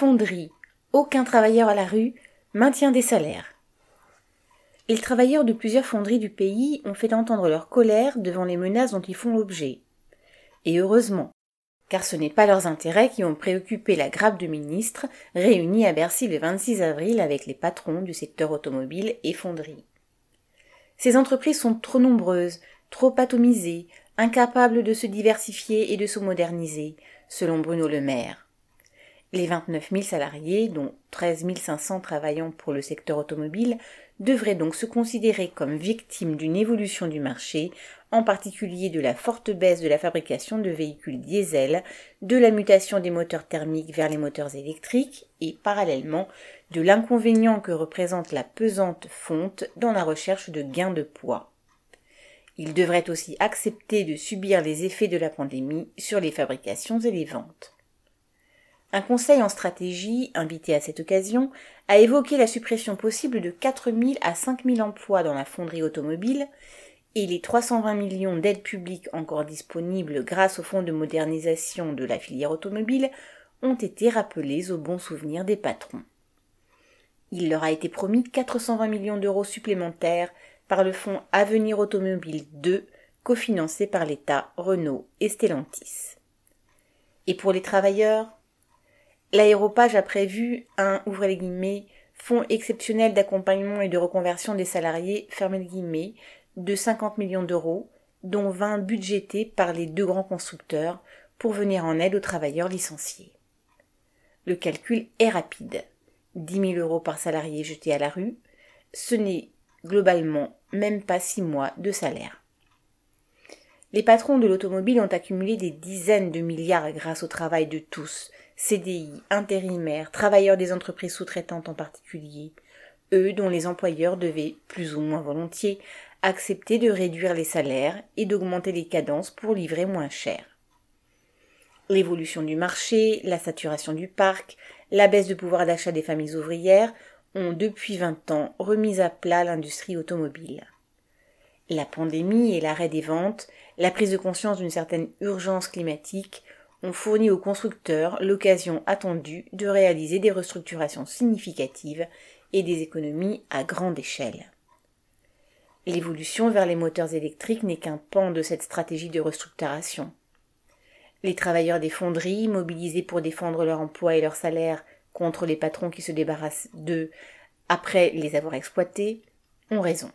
Fonderie. Aucun travailleur à la rue. Maintien des salaires. Les travailleurs de plusieurs fonderies du pays ont fait entendre leur colère devant les menaces dont ils font l'objet. Et heureusement, car ce n'est pas leurs intérêts qui ont préoccupé la grappe de ministres réunis à Bercy le 26 avril avec les patrons du secteur automobile et fonderie. Ces entreprises sont trop nombreuses, trop atomisées, incapables de se diversifier et de se moderniser, selon Bruno Le Maire. Les 29 000 salariés, dont 13 500 travaillant pour le secteur automobile, devraient donc se considérer comme victimes d'une évolution du marché, en particulier de la forte baisse de la fabrication de véhicules diesel, de la mutation des moteurs thermiques vers les moteurs électriques et, parallèlement, de l'inconvénient que représente la pesante fonte dans la recherche de gains de poids. Ils devraient aussi accepter de subir les effets de la pandémie sur les fabrications et les ventes. Un conseil en stratégie, invité à cette occasion, a évoqué la suppression possible de 4 000 à 5 000 emplois dans la fonderie automobile et les 320 millions d'aides publiques encore disponibles grâce au fonds de modernisation de la filière automobile ont été rappelés au bon souvenir des patrons. Il leur a été promis 420 millions d'euros supplémentaires par le fonds Avenir Automobile 2, cofinancé par l'État, Renault et Stellantis. Et pour les travailleurs, L'aéropage a prévu un, ouvrez les guillemets, fonds exceptionnel d'accompagnement et de reconversion des salariés, fermez les guillemets, de 50 millions d'euros, dont 20 budgétés par les deux grands constructeurs pour venir en aide aux travailleurs licenciés. Le calcul est rapide. 10 000 euros par salarié jeté à la rue, ce n'est globalement même pas six mois de salaire. Les patrons de l'automobile ont accumulé des dizaines de milliards grâce au travail de tous, CDI, intérimaires, travailleurs des entreprises sous-traitantes en particulier, eux dont les employeurs devaient, plus ou moins volontiers, accepter de réduire les salaires et d'augmenter les cadences pour livrer moins cher. L'évolution du marché, la saturation du parc, la baisse de pouvoir d'achat des familles ouvrières ont depuis vingt ans remis à plat l'industrie automobile. La pandémie et l'arrêt des ventes, la prise de conscience d'une certaine urgence climatique ont fourni aux constructeurs l'occasion attendue de réaliser des restructurations significatives et des économies à grande échelle. L'évolution vers les moteurs électriques n'est qu'un pan de cette stratégie de restructuration. Les travailleurs des fonderies, mobilisés pour défendre leur emploi et leur salaire contre les patrons qui se débarrassent d'eux après les avoir exploités, ont raison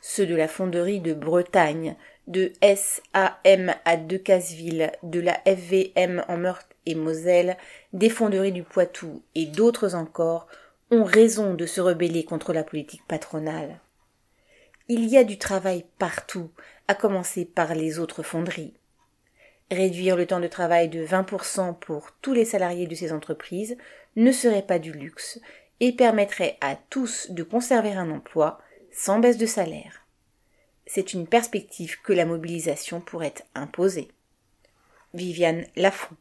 ceux de la fonderie de Bretagne, de SAM à Decazeville, de la FVM en Meurthe et Moselle, des fonderies du Poitou et d'autres encore, ont raison de se rebeller contre la politique patronale. Il y a du travail partout, à commencer par les autres fonderies. Réduire le temps de travail de 20% pour tous les salariés de ces entreprises ne serait pas du luxe et permettrait à tous de conserver un emploi sans baisse de salaire. C'est une perspective que la mobilisation pourrait imposer. Viviane Lafont